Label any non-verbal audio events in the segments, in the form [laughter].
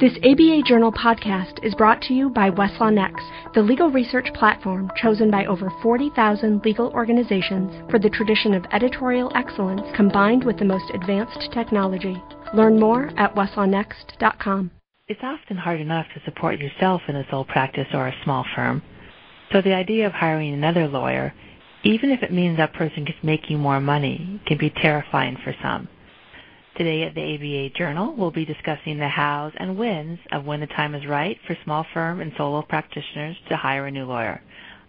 This ABA Journal podcast is brought to you by Westlaw Next, the legal research platform chosen by over 40,000 legal organizations for the tradition of editorial excellence combined with the most advanced technology. Learn more at westlawnext.com. It's often hard enough to support yourself in a sole practice or a small firm. So the idea of hiring another lawyer, even if it means that person gets making more money, can be terrifying for some. Today at the ABA Journal, we'll be discussing the hows and whens of when the time is right for small firm and solo practitioners to hire a new lawyer.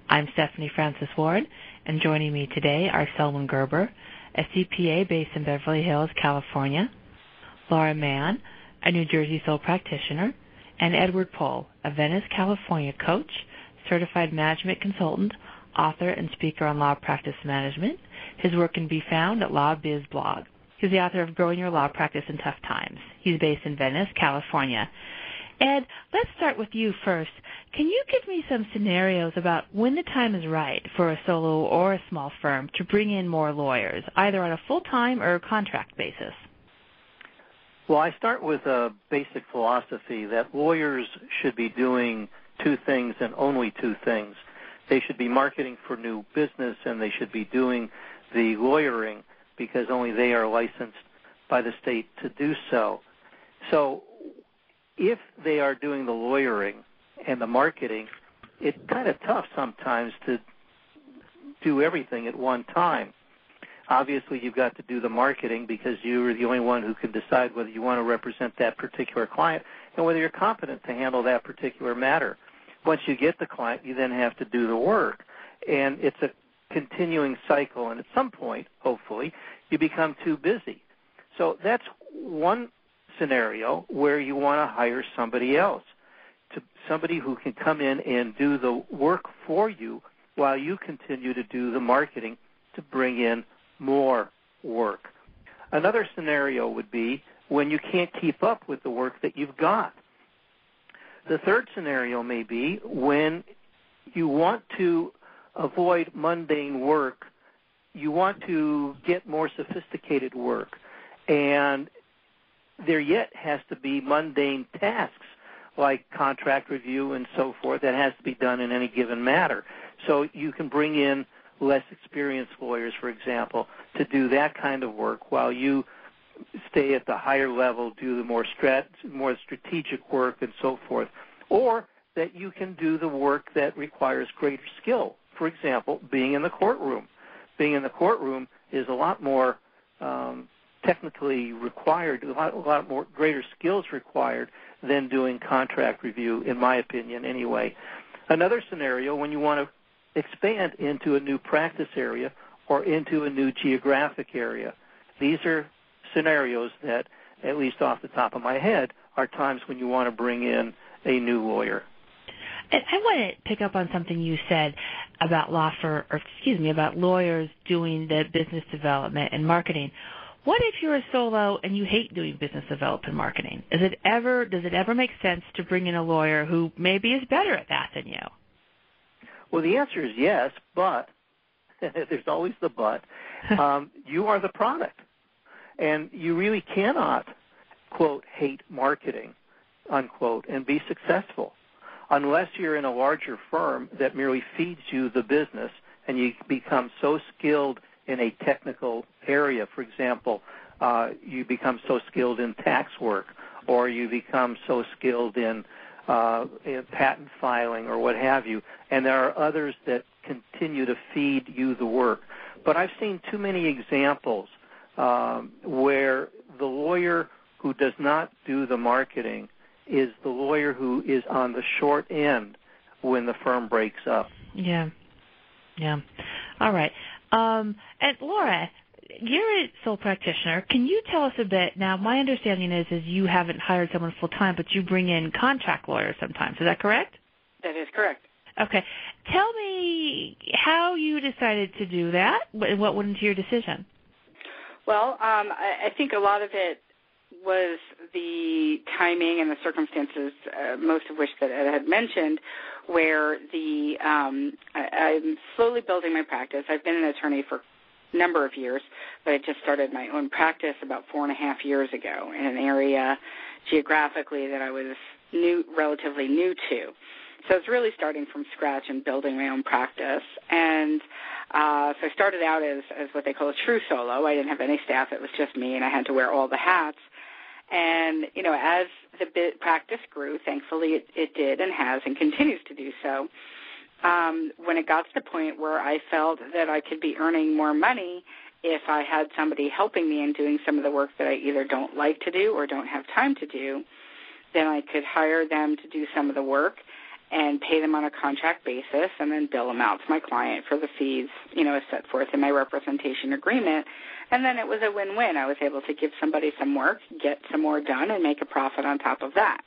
I'm Stephanie Francis Ward, and joining me today are Selwyn Gerber, a CPA based in Beverly Hills, California, Laura Mann, a New Jersey sole practitioner, and Edward Poll, a Venice, California coach, certified management consultant, author, and speaker on law practice management. His work can be found at Law Biz Blog. He's the author of Growing Your Law Practice in Tough Times. He's based in Venice, California. Ed, let's start with you first. Can you give me some scenarios about when the time is right for a solo or a small firm to bring in more lawyers, either on a full-time or contract basis? Well, I start with a basic philosophy that lawyers should be doing two things and only two things. They should be marketing for new business and they should be doing the lawyering because only they are licensed by the state to do so. So if they are doing the lawyering and the marketing, it's kind of tough sometimes to do everything at one time. Obviously, you've got to do the marketing because you're the only one who can decide whether you want to represent that particular client and whether you're competent to handle that particular matter. Once you get the client, you then have to do the work. And it's a continuing cycle, and at some point, hopefully, you become too busy. So that's one scenario where you want to hire somebody else, to somebody who can come in and do the work for you while you continue to do the marketing to bring in more work. Another scenario would be when you can't keep up with the work that you've got. The third scenario may be when you want to avoid mundane work. You want to get more sophisticated work. And there yet has to be mundane tasks like contract review and so forth that has to be done in any given matter. So you can bring in less experienced lawyers, for example, to do that kind of work while you stay at the higher level, do the more strat, more strategic work and so forth. Or that you can do the work that requires greater skill for example, being in the courtroom. Being in the courtroom is a lot more um, technically required, a lot, a lot more greater skills required than doing contract review, in my opinion, anyway. Another scenario when you want to expand into a new practice area or into a new geographic area. These are scenarios that, at least off the top of my head, are times when you want to bring in a new lawyer. I want to pick up on something you said about law for, or excuse me, about lawyers doing the business development and marketing. What if you're a solo and you hate doing business development marketing? Is it ever does it ever make sense to bring in a lawyer who maybe is better at that than you? Well, the answer is yes, but [laughs] there's always the but. [laughs] Um, you are the product, and you really cannot quote hate marketing unquote and be successful unless you're in a larger firm that merely feeds you the business and you become so skilled in a technical area, for example, uh, you become so skilled in tax work or you become so skilled in, uh, in patent filing or what have you, and there are others that continue to feed you the work. But I've seen too many examples um, where the lawyer who does not do the marketing is the lawyer who is on the short end when the firm breaks up. Yeah. Yeah. All right. Um, and Laura, you're a sole practitioner. Can you tell us a bit? Now, my understanding is is you haven't hired someone full time, but you bring in contract lawyers sometimes. Is that correct? That is correct. Okay. Tell me how you decided to do that. And what went into your decision? Well, um, I, I think a lot of it was the timing and the circumstances, uh, most of which that Ed had mentioned, where the um, I, I'm slowly building my practice. I've been an attorney for a number of years, but I just started my own practice about four and a half years ago in an area geographically that I was new, relatively new to. So it's really starting from scratch and building my own practice. And uh, so I started out as, as what they call a true solo. I didn't have any staff; it was just me, and I had to wear all the hats. And you know, as the bit practice grew, thankfully it, it did and has and continues to do so. Um, when it got to the point where I felt that I could be earning more money if I had somebody helping me and doing some of the work that I either don't like to do or don't have time to do, then I could hire them to do some of the work and pay them on a contract basis and then bill them out to my client for the fees, you know, as set forth in my representation agreement. And then it was a win-win. I was able to give somebody some work, get some more done, and make a profit on top of that.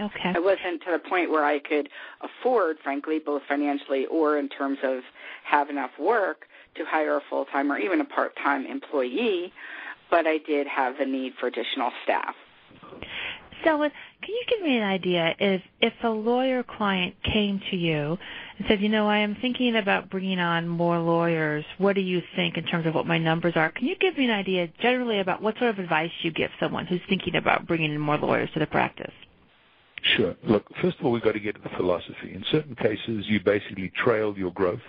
Okay. I wasn't to the point where I could afford, frankly, both financially or in terms of have enough work to hire a full-time or even a part-time employee, but I did have the need for additional staff. So, can you give me an idea if if a lawyer client came to you and said, you know, I am thinking about bringing on more lawyers. What do you think in terms of what my numbers are? Can you give me an idea generally about what sort of advice you give someone who's thinking about bringing in more lawyers to the practice? Sure. Look, first of all, we've got to get to the philosophy. In certain cases, you basically trail your growth.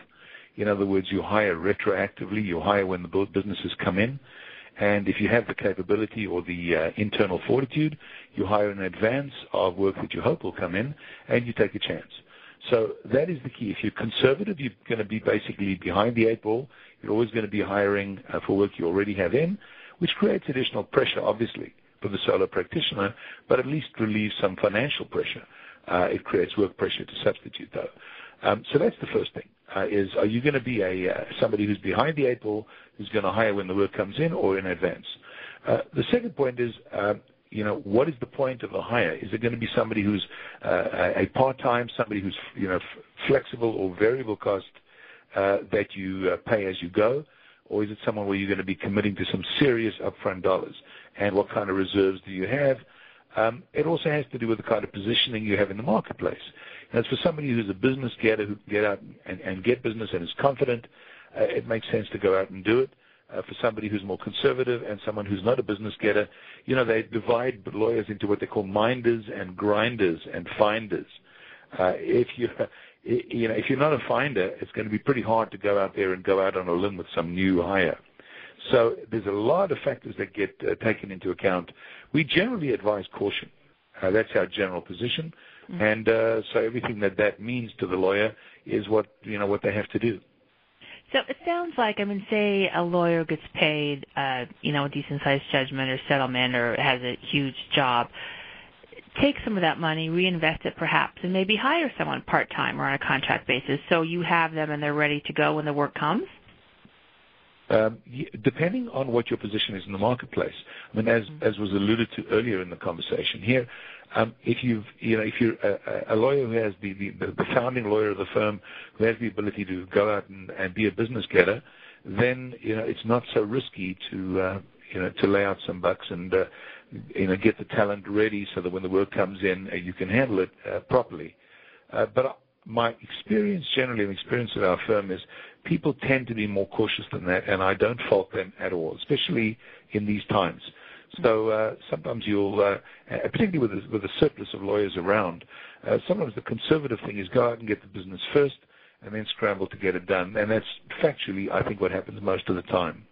In other words, you hire retroactively. You hire when the businesses come in. And if you have the capability or the uh, internal fortitude, you hire in advance of work that you hope will come in, and you take a chance. So that is the key. If you're conservative, you're going to be basically behind the eight ball. You're always going to be hiring uh, for work you already have in, which creates additional pressure, obviously, for the solo practitioner, but at least relieves some financial pressure. Uh, it creates work pressure to substitute, though. Um, so that's the first thing. Uh, is are you going to be a uh, somebody who's behind the eight ball, who's going to hire when the work comes in, or in advance? Uh, the second point is, um, you know, what is the point of a hire? Is it going to be somebody who's uh, a part-time, somebody who's you know flexible or variable cost uh, that you uh, pay as you go, or is it someone where you're going to be committing to some serious upfront dollars? And what kind of reserves do you have? Um, it also has to do with the kind of positioning you have in the marketplace. And it's for somebody who's a business getter who can get out and, and get business and is confident, it makes sense to go out and do it. Uh, for somebody who's more conservative and someone who's not a business getter, you know, they divide lawyers into what they call minders and grinders and finders. Uh, if you, [laughs] you know, if you're not a finder, it's going to be pretty hard to go out there and go out on a limb with some new hire. So there's a lot of factors that get uh, taken into account. We generally advise caution. Uh, that's our general position. Mm-hmm. And uh, so everything that that means to the lawyer is what you know what they have to do. So it sounds like, I mean, say a lawyer gets paid, uh, you know, a decent sized judgment or settlement or has a huge job. Take some of that money, reinvest it perhaps, and maybe hire someone part time or on a contract basis so you have them and they're ready to go when the work comes? Um, depending on what your position is in the marketplace. I mean, as, mm-hmm. as was alluded to earlier in the conversation here, um, if you've, you know, if you're a, a lawyer who has the, the, the founding lawyer of the firm who has the ability to go out and, and be a business getter, then you know it's not so risky to uh, you know to lay out some bucks and uh, you know get the talent ready so that when the work comes in uh, you can handle it uh, properly. Uh, but my experience generally, and experience at our firm is people tend to be more cautious than that, and I don't fault them at all, especially in these times. So uh, sometimes you'll, uh, particularly with a, with a surplus of lawyers around, uh, sometimes the conservative thing is go out and get the business first, and then scramble to get it done. And that's factually, I think, what happens most of the time.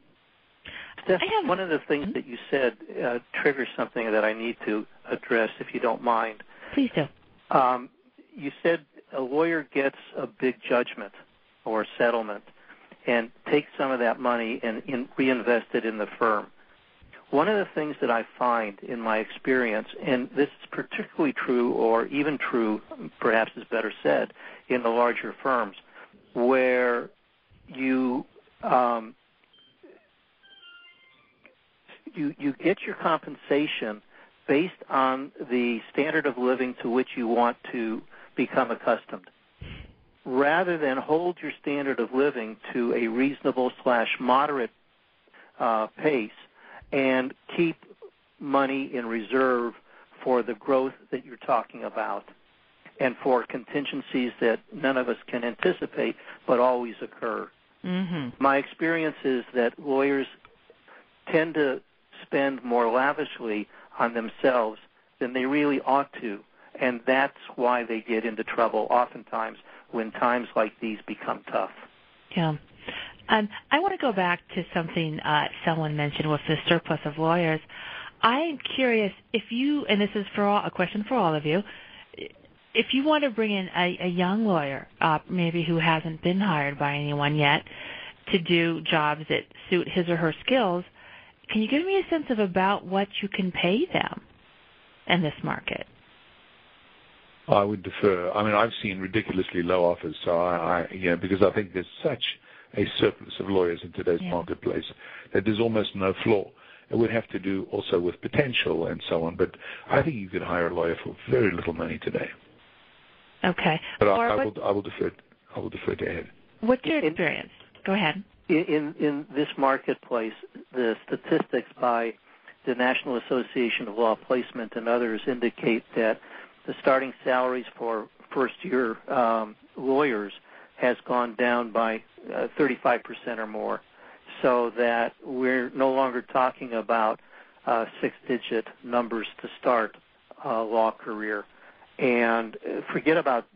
Steph, one of the things mm-hmm. that you said uh, triggers something that I need to address, if you don't mind. Please do. Um, you said a lawyer gets a big judgment or settlement and takes some of that money and in, reinvest it in the firm. One of the things that I find in my experience, and this is particularly true, or even true, perhaps is better said, in the larger firms, where you um, you you get your compensation based on the standard of living to which you want to become accustomed, rather than hold your standard of living to a reasonable slash moderate uh, pace and keep money in reserve for the growth that you're talking about and for contingencies that none of us can anticipate but always occur. Mm-hmm. My experience is that lawyers tend to spend more lavishly on themselves than they really ought to. And that's why they get into trouble oftentimes when times like these become tough. Yeah. Um, I want to go back to something uh, someone mentioned with the surplus of lawyers. I'm curious if you, and this is for all, a question for all of you, if you want to bring in a, a young lawyer, uh, maybe who hasn't been hired by anyone yet, to do jobs that suit his or her skills, can you give me a sense of about what you can pay them in this market? I would defer. I mean, I've seen ridiculously low offers, so I, I you know, because I think there's such a surplus of lawyers in today's yeah. marketplace that there's almost no floor. It would have to do also with potential and so on, but I think you could hire a lawyer for very little money today. Okay. But I, I, will, I will defer. I will defer to Ed. What's your experience? Go ahead. In in this marketplace, the statistics by the National Association of Law Placement and others indicate that the starting salaries for first year um, lawyers has gone down by uh, 35% or more, so that we're no longer talking about uh, six digit numbers to start a law career. And uh, forget about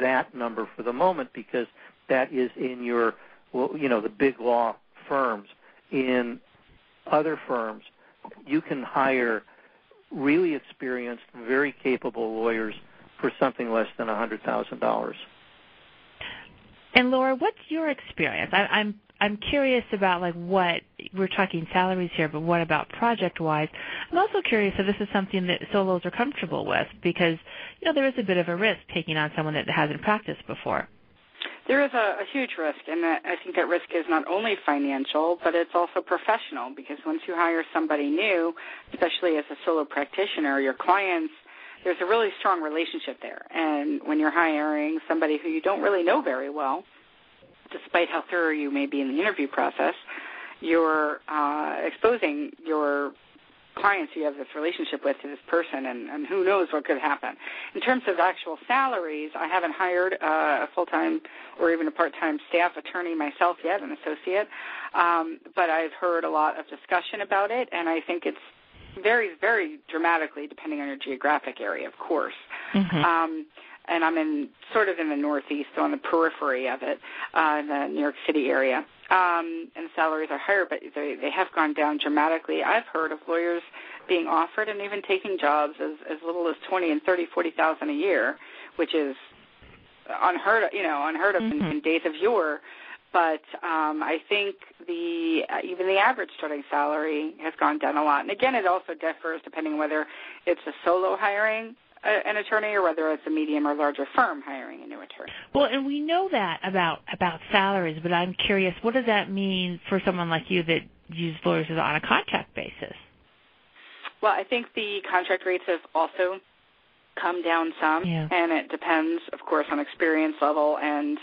that number for the moment because that is in your, you know, the big law firms. In other firms, you can hire really experienced, very capable lawyers for something less than $100,000. And Laura, what's your experience? I, I'm I'm curious about like what we're talking salaries here, but what about project wise? I'm also curious if this is something that solos are comfortable with because you know there is a bit of a risk taking on someone that hasn't practiced before. There is a, a huge risk, and I think that risk is not only financial, but it's also professional. Because once you hire somebody new, especially as a solo practitioner, your clients there's a really strong relationship there. And when you're hiring somebody who you don't really know very well, despite how thorough you may be in the interview process, you're uh, exposing your clients you have this relationship with to this person, and, and who knows what could happen. In terms of actual salaries, I haven't hired uh, a full-time or even a part-time staff attorney myself yet, an associate, um, but I've heard a lot of discussion about it, and I think it's varies very dramatically depending on your geographic area, of course. Mm-hmm. Um, and I'm in sort of in the Northeast, so on the periphery of it, uh, in the New York City area. Um, and salaries are higher, but they they have gone down dramatically. I've heard of lawyers being offered and even taking jobs as as little as twenty and thirty, forty thousand a year, which is unheard of, you know, unheard of mm-hmm. in, in days of yore. But um, I think the uh, even the average starting salary has gone down a lot. And again, it also differs depending on whether it's a solo hiring an attorney or whether it's a medium or larger firm hiring a new attorney. Well, and we know that about about salaries, but I'm curious, what does that mean for someone like you that uses lawyers on a contract basis? Well, I think the contract rates have also come down some, yeah. and it depends, of course, on experience level and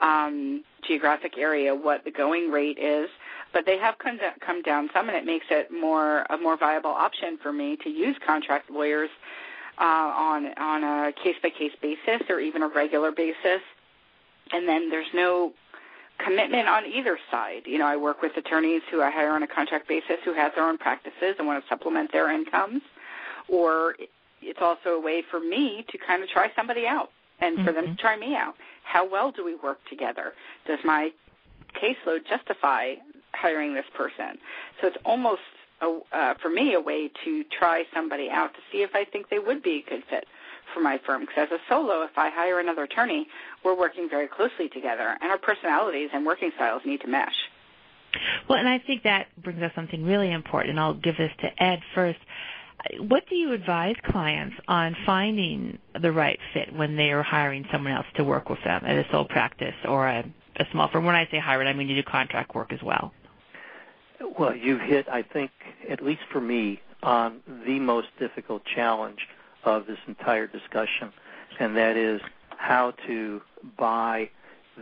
um, geographic area what the going rate is. But they have come, come down some, and it makes it more a more viable option for me to use contract lawyers uh, on on a case by case basis or even a regular basis. And then there's no commitment on either side. You know, I work with attorneys who I hire on a contract basis who have their own practices and want to supplement their incomes, or it's also a way for me to kind of try somebody out and mm-hmm. for them to mm-hmm. try me out. How well do we work together? Does my caseload justify hiring this person? So it's almost a, uh, for me a way to try somebody out to see if I think they would be a good fit for my firm. Because as a solo, if I hire another attorney, we're working very closely together, and our personalities and working styles need to mesh. Well, and I think that brings us something really important. I'll give this to Ed first. What do you advise clients on finding the right fit when they are hiring someone else to work with them at a sole practice or a, a small firm? When I say hired, I mean you do contract work as well. Well, you've hit, I think, at least for me, on the most difficult challenge of this entire discussion, and that is how to buy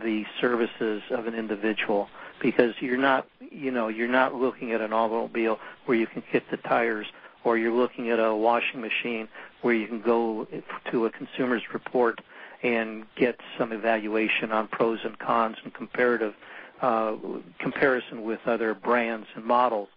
the services of an individual. Because you're not you know you're not looking at an automobile where you can kick the tires or you're looking at a washing machine where you can go to a consumer's report and get some evaluation on pros and cons and comparative comparison with other brands and models.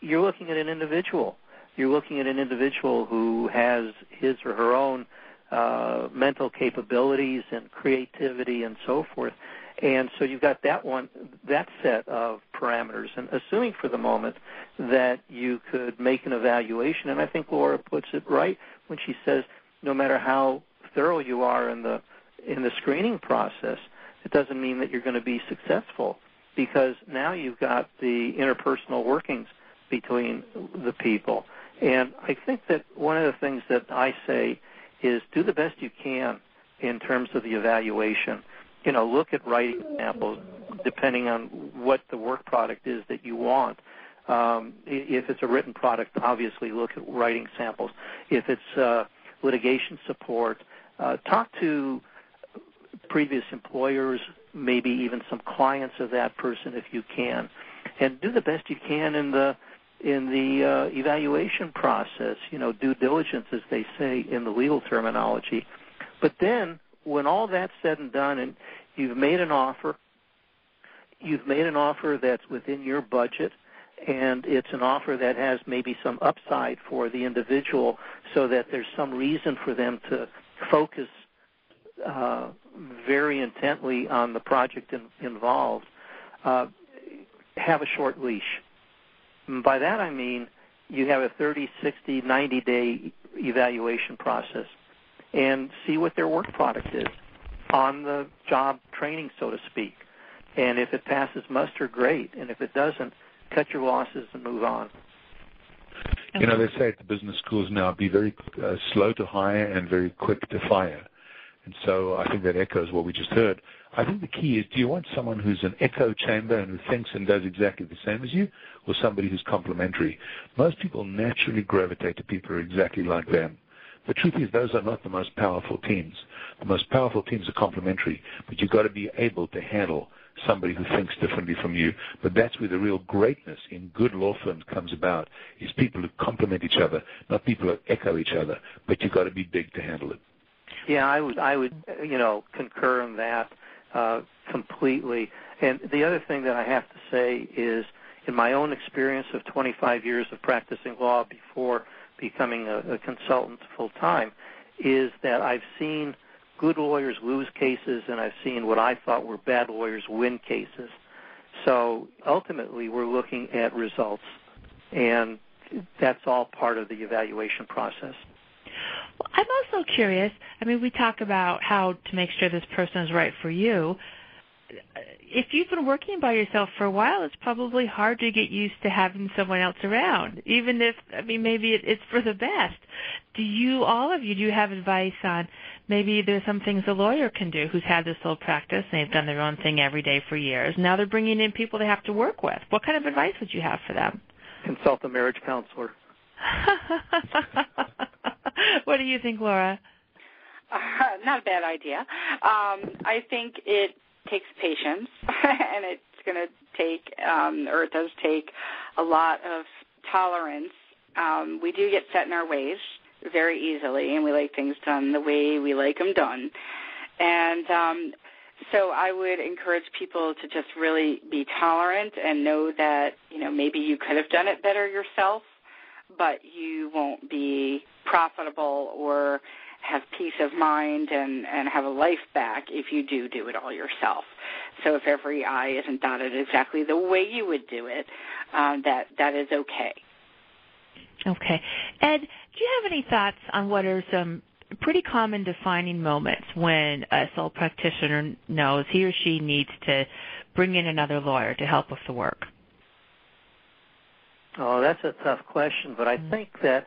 You're looking at an individual. you're looking at an individual who has his or her own uh, mental capabilities and creativity and so forth. And so you've got that one, that set of parameters. And assuming for the moment that you could make an evaluation, and I think Laura puts it right when she says, no matter how thorough you are in the in the screening process, it doesn't mean that you're going to be successful because now you've got the interpersonal workings between the people. And I think that one of the things that I say is do the best you can in terms of the evaluation. You know, look at writing samples depending on what the work product is that you want. Um, if it's a written product, obviously look at writing samples. If it's uh, litigation support, uh, talk to previous employers, maybe even some clients of that person if you can, and do the best you can in the in the uh, evaluation process. You know, due diligence, as they say in the legal terminology. But then, when all that's said and done, and you've made an offer, you've made an offer that's within your budget and it's an offer that has maybe some upside for the individual so that there's some reason for them to focus uh, very intently on the project in, involved, uh, have a short leash. And by that I mean you have a 30, 60, 90 day evaluation process and see what their work product is on the job training, so to speak. And if it passes muster, great. And if it doesn't, cut your losses and move on. You know, they say at the business schools now, be very uh, slow to hire and very quick to fire. And so I think that echoes what we just heard. I think the key is do you want someone who's an echo chamber and who thinks and does exactly the same as you, or somebody who's complementary? Most people naturally gravitate to people who are exactly like them. The truth is, those are not the most powerful teams. The most powerful teams are complementary, but you've got to be able to handle somebody who thinks differently from you. But that's where the real greatness in good law firms comes about, is people who complement each other, not people who echo each other. But you've got to be big to handle it. Yeah, I would, I would, you know, concur in that uh, completely. And the other thing that I have to say is, in my own experience of 25 years of practicing law before becoming a, a consultant full time, is that I've seen good lawyers lose cases, and I've seen what I thought were bad lawyers win cases. So ultimately, we're looking at results, and that's all part of the evaluation process. Well, I'm also curious. I mean, we talk about how to make sure this person is right for you. If you've been working by yourself for a while, it's probably hard to get used to having someone else around, even if, I mean, maybe it, it's for the best. Do you, all of you, do you have advice on maybe there's some things a lawyer can do who's had this whole practice and they've done their own thing every day for years? Now they're bringing in people they have to work with. What kind of advice would you have for them? Consult a marriage counselor. [laughs] [laughs] what do you think, Laura? Uh, not a bad idea. Um, I think it takes patience, [laughs] and it's going to take, um, or it does take, a lot of tolerance. Um, we do get set in our ways very easily, and we like things done the way we like them done. And um, so I would encourage people to just really be tolerant and know that you know maybe you could have done it better yourself, but you won't be profitable or have peace of mind and and have a life back if you do do it all yourself. So if every I isn't dotted exactly the way you would do it, um, that that is okay. Okay, Ed, do you have any thoughts on what are some pretty common defining moments when a sole practitioner knows he or she needs to bring in another lawyer to help with the work? Oh, that's a tough question, but I mm-hmm. think that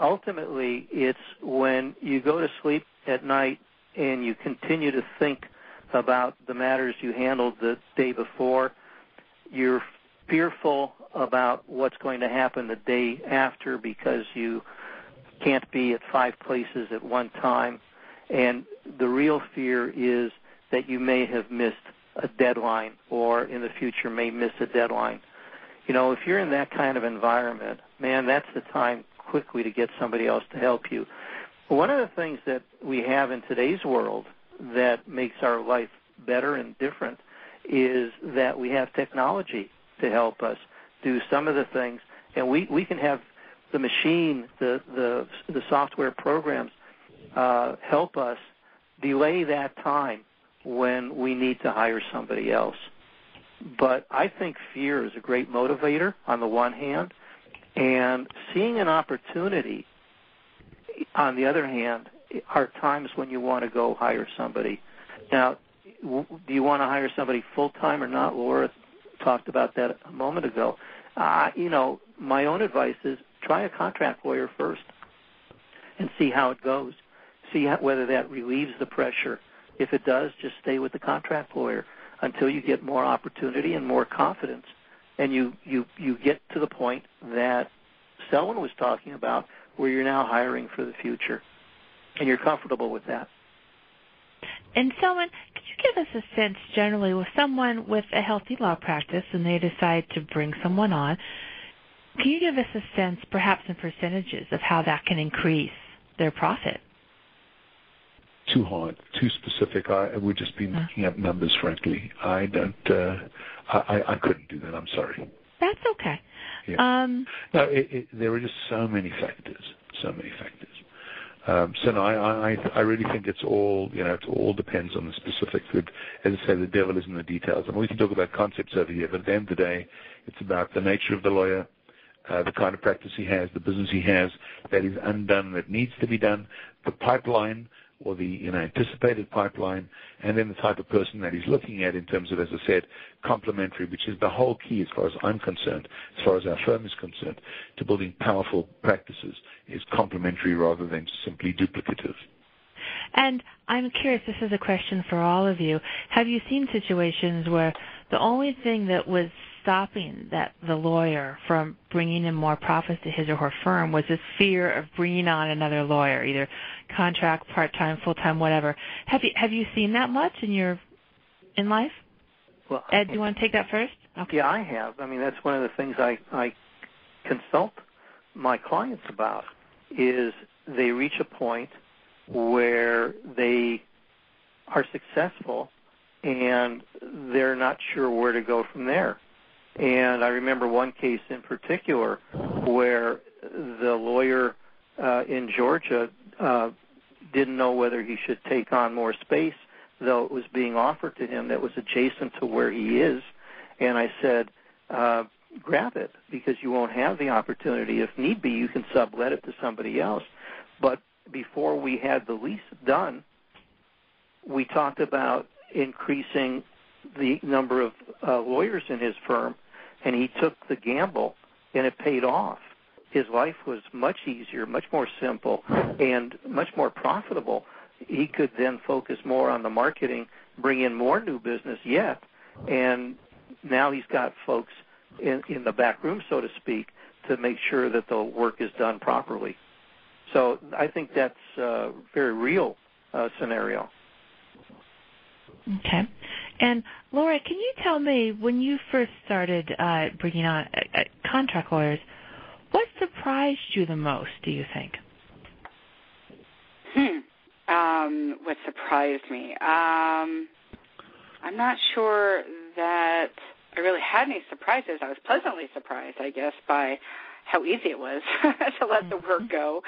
ultimately it's when you go to sleep at night and you continue to think about the matters you handled the day before, you're fearful about what's going to happen the day after because you can't be at five places at one time. And the real fear is that you may have missed a deadline or in the future may miss a deadline. You know, if you're in that kind of environment, man, that's the time quickly to get somebody else to help you. One of the things that we have in today's world that makes our life better and different is that we have technology to help us do some of the things and we we can have the machine, the the the software programs uh, help us delay that time when we need to hire somebody else. But I think fear is a great motivator on the one hand, and seeing an opportunity on the other hand are times when you want to go hire somebody. Now, do you want to hire somebody full time or not? Laura talked about that a moment ago. Uh, you know, my own advice is try a contract lawyer first and see how it goes. See how, whether that relieves the pressure. If it does, just stay with the contract lawyer until you get more opportunity and more confidence, and you you you get to the point that Selwyn was talking about, where you're now hiring for the future, and you're comfortable with that. And Selwyn, could you give us a sense generally with someone with a healthy law practice and they decide to bring someone on, can you give us a sense, perhaps in percentages, of how that can increase their profit? Too hard, too specific. I would just be looking at numbers, frankly. I don't. Uh, I, I couldn't do that. I'm sorry. That's okay. Yeah. Um, no, there are just so many factors. So many factors. Um, so no, I, I, I really think it's all, you know, it all depends on the specifics. As I say, the devil is in the details. We can talk about concepts over here, but at the end of the day, it's about the nature of the lawyer, uh, the kind of practice he has, the business he has that is undone, that needs to be done, the pipeline or the anticipated pipeline, and then the type of person that he's looking at in terms of, as I said, complementary, which is the whole key as far as I'm concerned, as far as our firm is concerned, to building powerful practices is complementary rather than simply duplicative. And I'm curious, this is a question for all of you. Have you seen situations where the only thing that was stopping that the lawyer from bringing in more profits to his or her firm was this fear of bringing on another lawyer, either contract, part time, full time, whatever. Have you have you seen that much in your in life? Well, Ed, do you want to take that first? Okay. Yeah, I have. I mean, that's one of the things I I consult my clients about is they reach a point where they are successful and they're not sure where to go from there. And I remember one case in particular where the lawyer uh, in Georgia uh, didn't know whether he should take on more space, though it was being offered to him that was adjacent to where he is. And I said, uh, grab it because you won't have the opportunity. If need be, you can sublet it to somebody else. But before we had the lease done, we talked about increasing the number of uh, lawyers in his firm and he took the gamble, and it paid off. His life was much easier, much more simple, and much more profitable. He could then focus more on the marketing, bring in more new business yet, and now he's got folks in, in the back room, so to speak, to make sure that the work is done properly. So I think that's a very real uh, scenario. Okay. And Laura, can you tell me when you first started uh, bringing on uh, uh, contract lawyers, what surprised you the most? Do you think? Hmm. Um, what surprised me? Um, I'm not sure that had any surprises. I was pleasantly surprised, I guess, by how easy it was [laughs] to let the work go,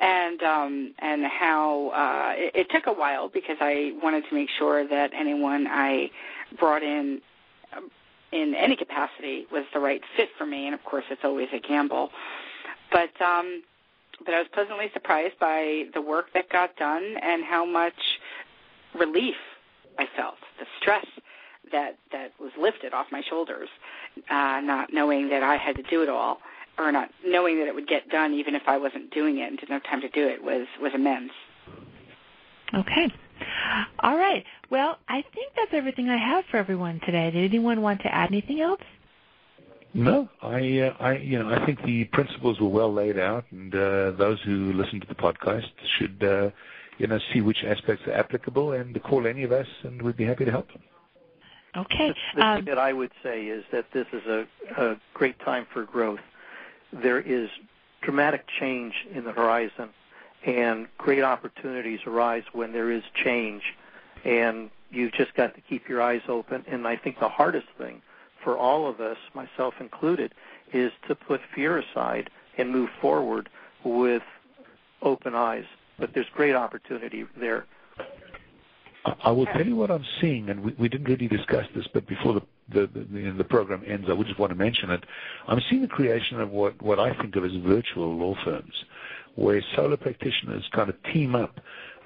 and um, and how uh, it, it took a while because I wanted to make sure that anyone I brought in um, in any capacity was the right fit for me, and of course it's always a gamble. But um, but I was pleasantly surprised by the work that got done and how much relief I felt, the stress that that was lifted off my shoulders, uh, not knowing that I had to do it all or not knowing that it would get done even if I wasn't doing it and didn't have time to do it was was immense. Okay. All right. Well, I think that's everything I have for everyone today. Did anyone want to add anything else? No, I, uh, I, you know, I think the principles were well laid out, and uh, those who listen to the podcast should, uh, you know, see which aspects are applicable and call any of us, and we'd be happy to help them. Okay. The, the um, thing that I would say is that this is a, a great time for growth there is dramatic change in the horizon, and great opportunities arise when there is change. And you've just got to keep your eyes open. And I think the hardest thing for all of us, myself included, is to put fear aside and move forward with open eyes. But there's great opportunity there. I will tell you what I'm seeing, and we, didn't really discuss this, but before the the, program ends, I would just want to mention it. I'm seeing the creation of what, what I think of as virtual law firms, where solo practitioners kind of team up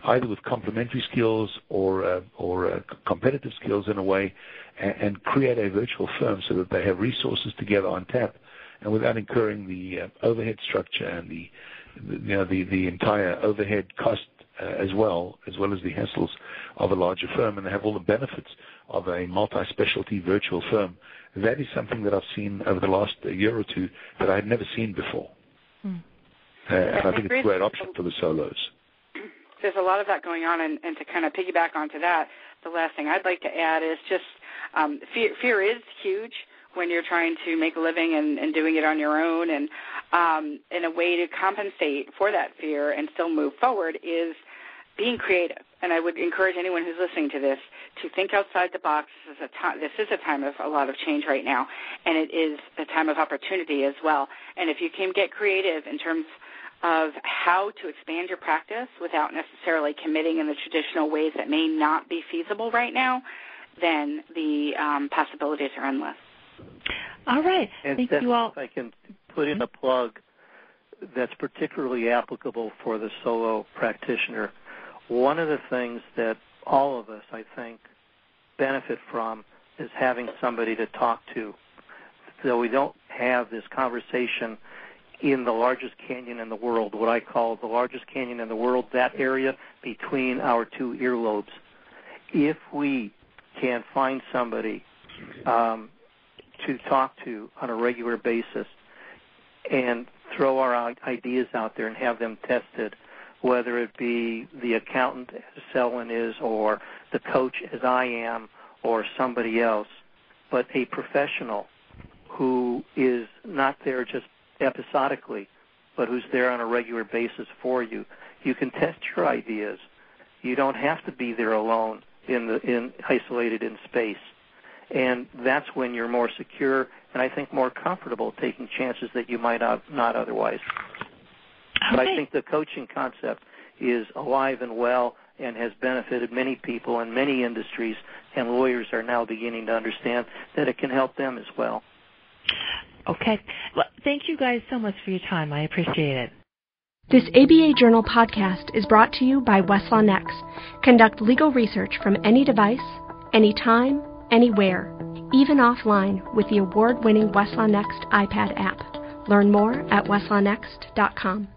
either with complementary skills or uh, or uh, competitive skills in a way, and, create a virtual firm so that they have resources together on tap, and without incurring the uh, overhead structure and the, you know the the entire overhead cost as well, as well as the hassles of a larger firm, and they have all the benefits of a multi-specialty virtual firm. That is something that I've seen over the last year or two that I had never seen before. Hmm. Uh, and I think it's a great option for the solos. [clears throat] There's a lot of that going on, and, and to kind of piggyback onto that, the last thing I'd like to add is just um, fear, fear is huge when you're trying to make a living and, and doing it on your own. And um, in a way to compensate for that fear and still move forward is being creative. And I would encourage anyone who's listening to this to think outside the box. This is a time. This is a time of a lot of change right now, and it is a time of opportunity as well. And if you can get creative in terms of how to expand your practice without necessarily committing in the traditional ways that may not be feasible right now, then the um, possibilities are endless. All right. And Thank you all. If I can put in a plug that's particularly applicable for the solo practitioner one of the things that all of us, I think, benefit from is having somebody to talk to. So we don't have this conversation in the largest canyon in the world, what I call the largest canyon in the world, that area between our two earlobes. If we can find somebody um, to talk to on a regular basis and throw our ideas out there and have them tested, whether it be the accountant as Selwyn is, or the coach as I am, or somebody else, but a professional who is not there just episodically, but who's there on a regular basis for you. You can test your ideas. You don't have to be there alone in the in isolated in space. And that's when you're more secure and I think more comfortable taking chances that you might not, not otherwise. Okay. But I think the coaching concept is alive and well and has benefited many people in many industries, and lawyers are now beginning to understand that it can help them as well. Okay. Well, thank you guys so much for your time. I appreciate it. This ABA Journal podcast is brought to you by Westlaw Next. Conduct legal research from any device, anytime, anywhere, even offline with the award winning Westlaw Next iPad app. Learn more at westlawnext.com.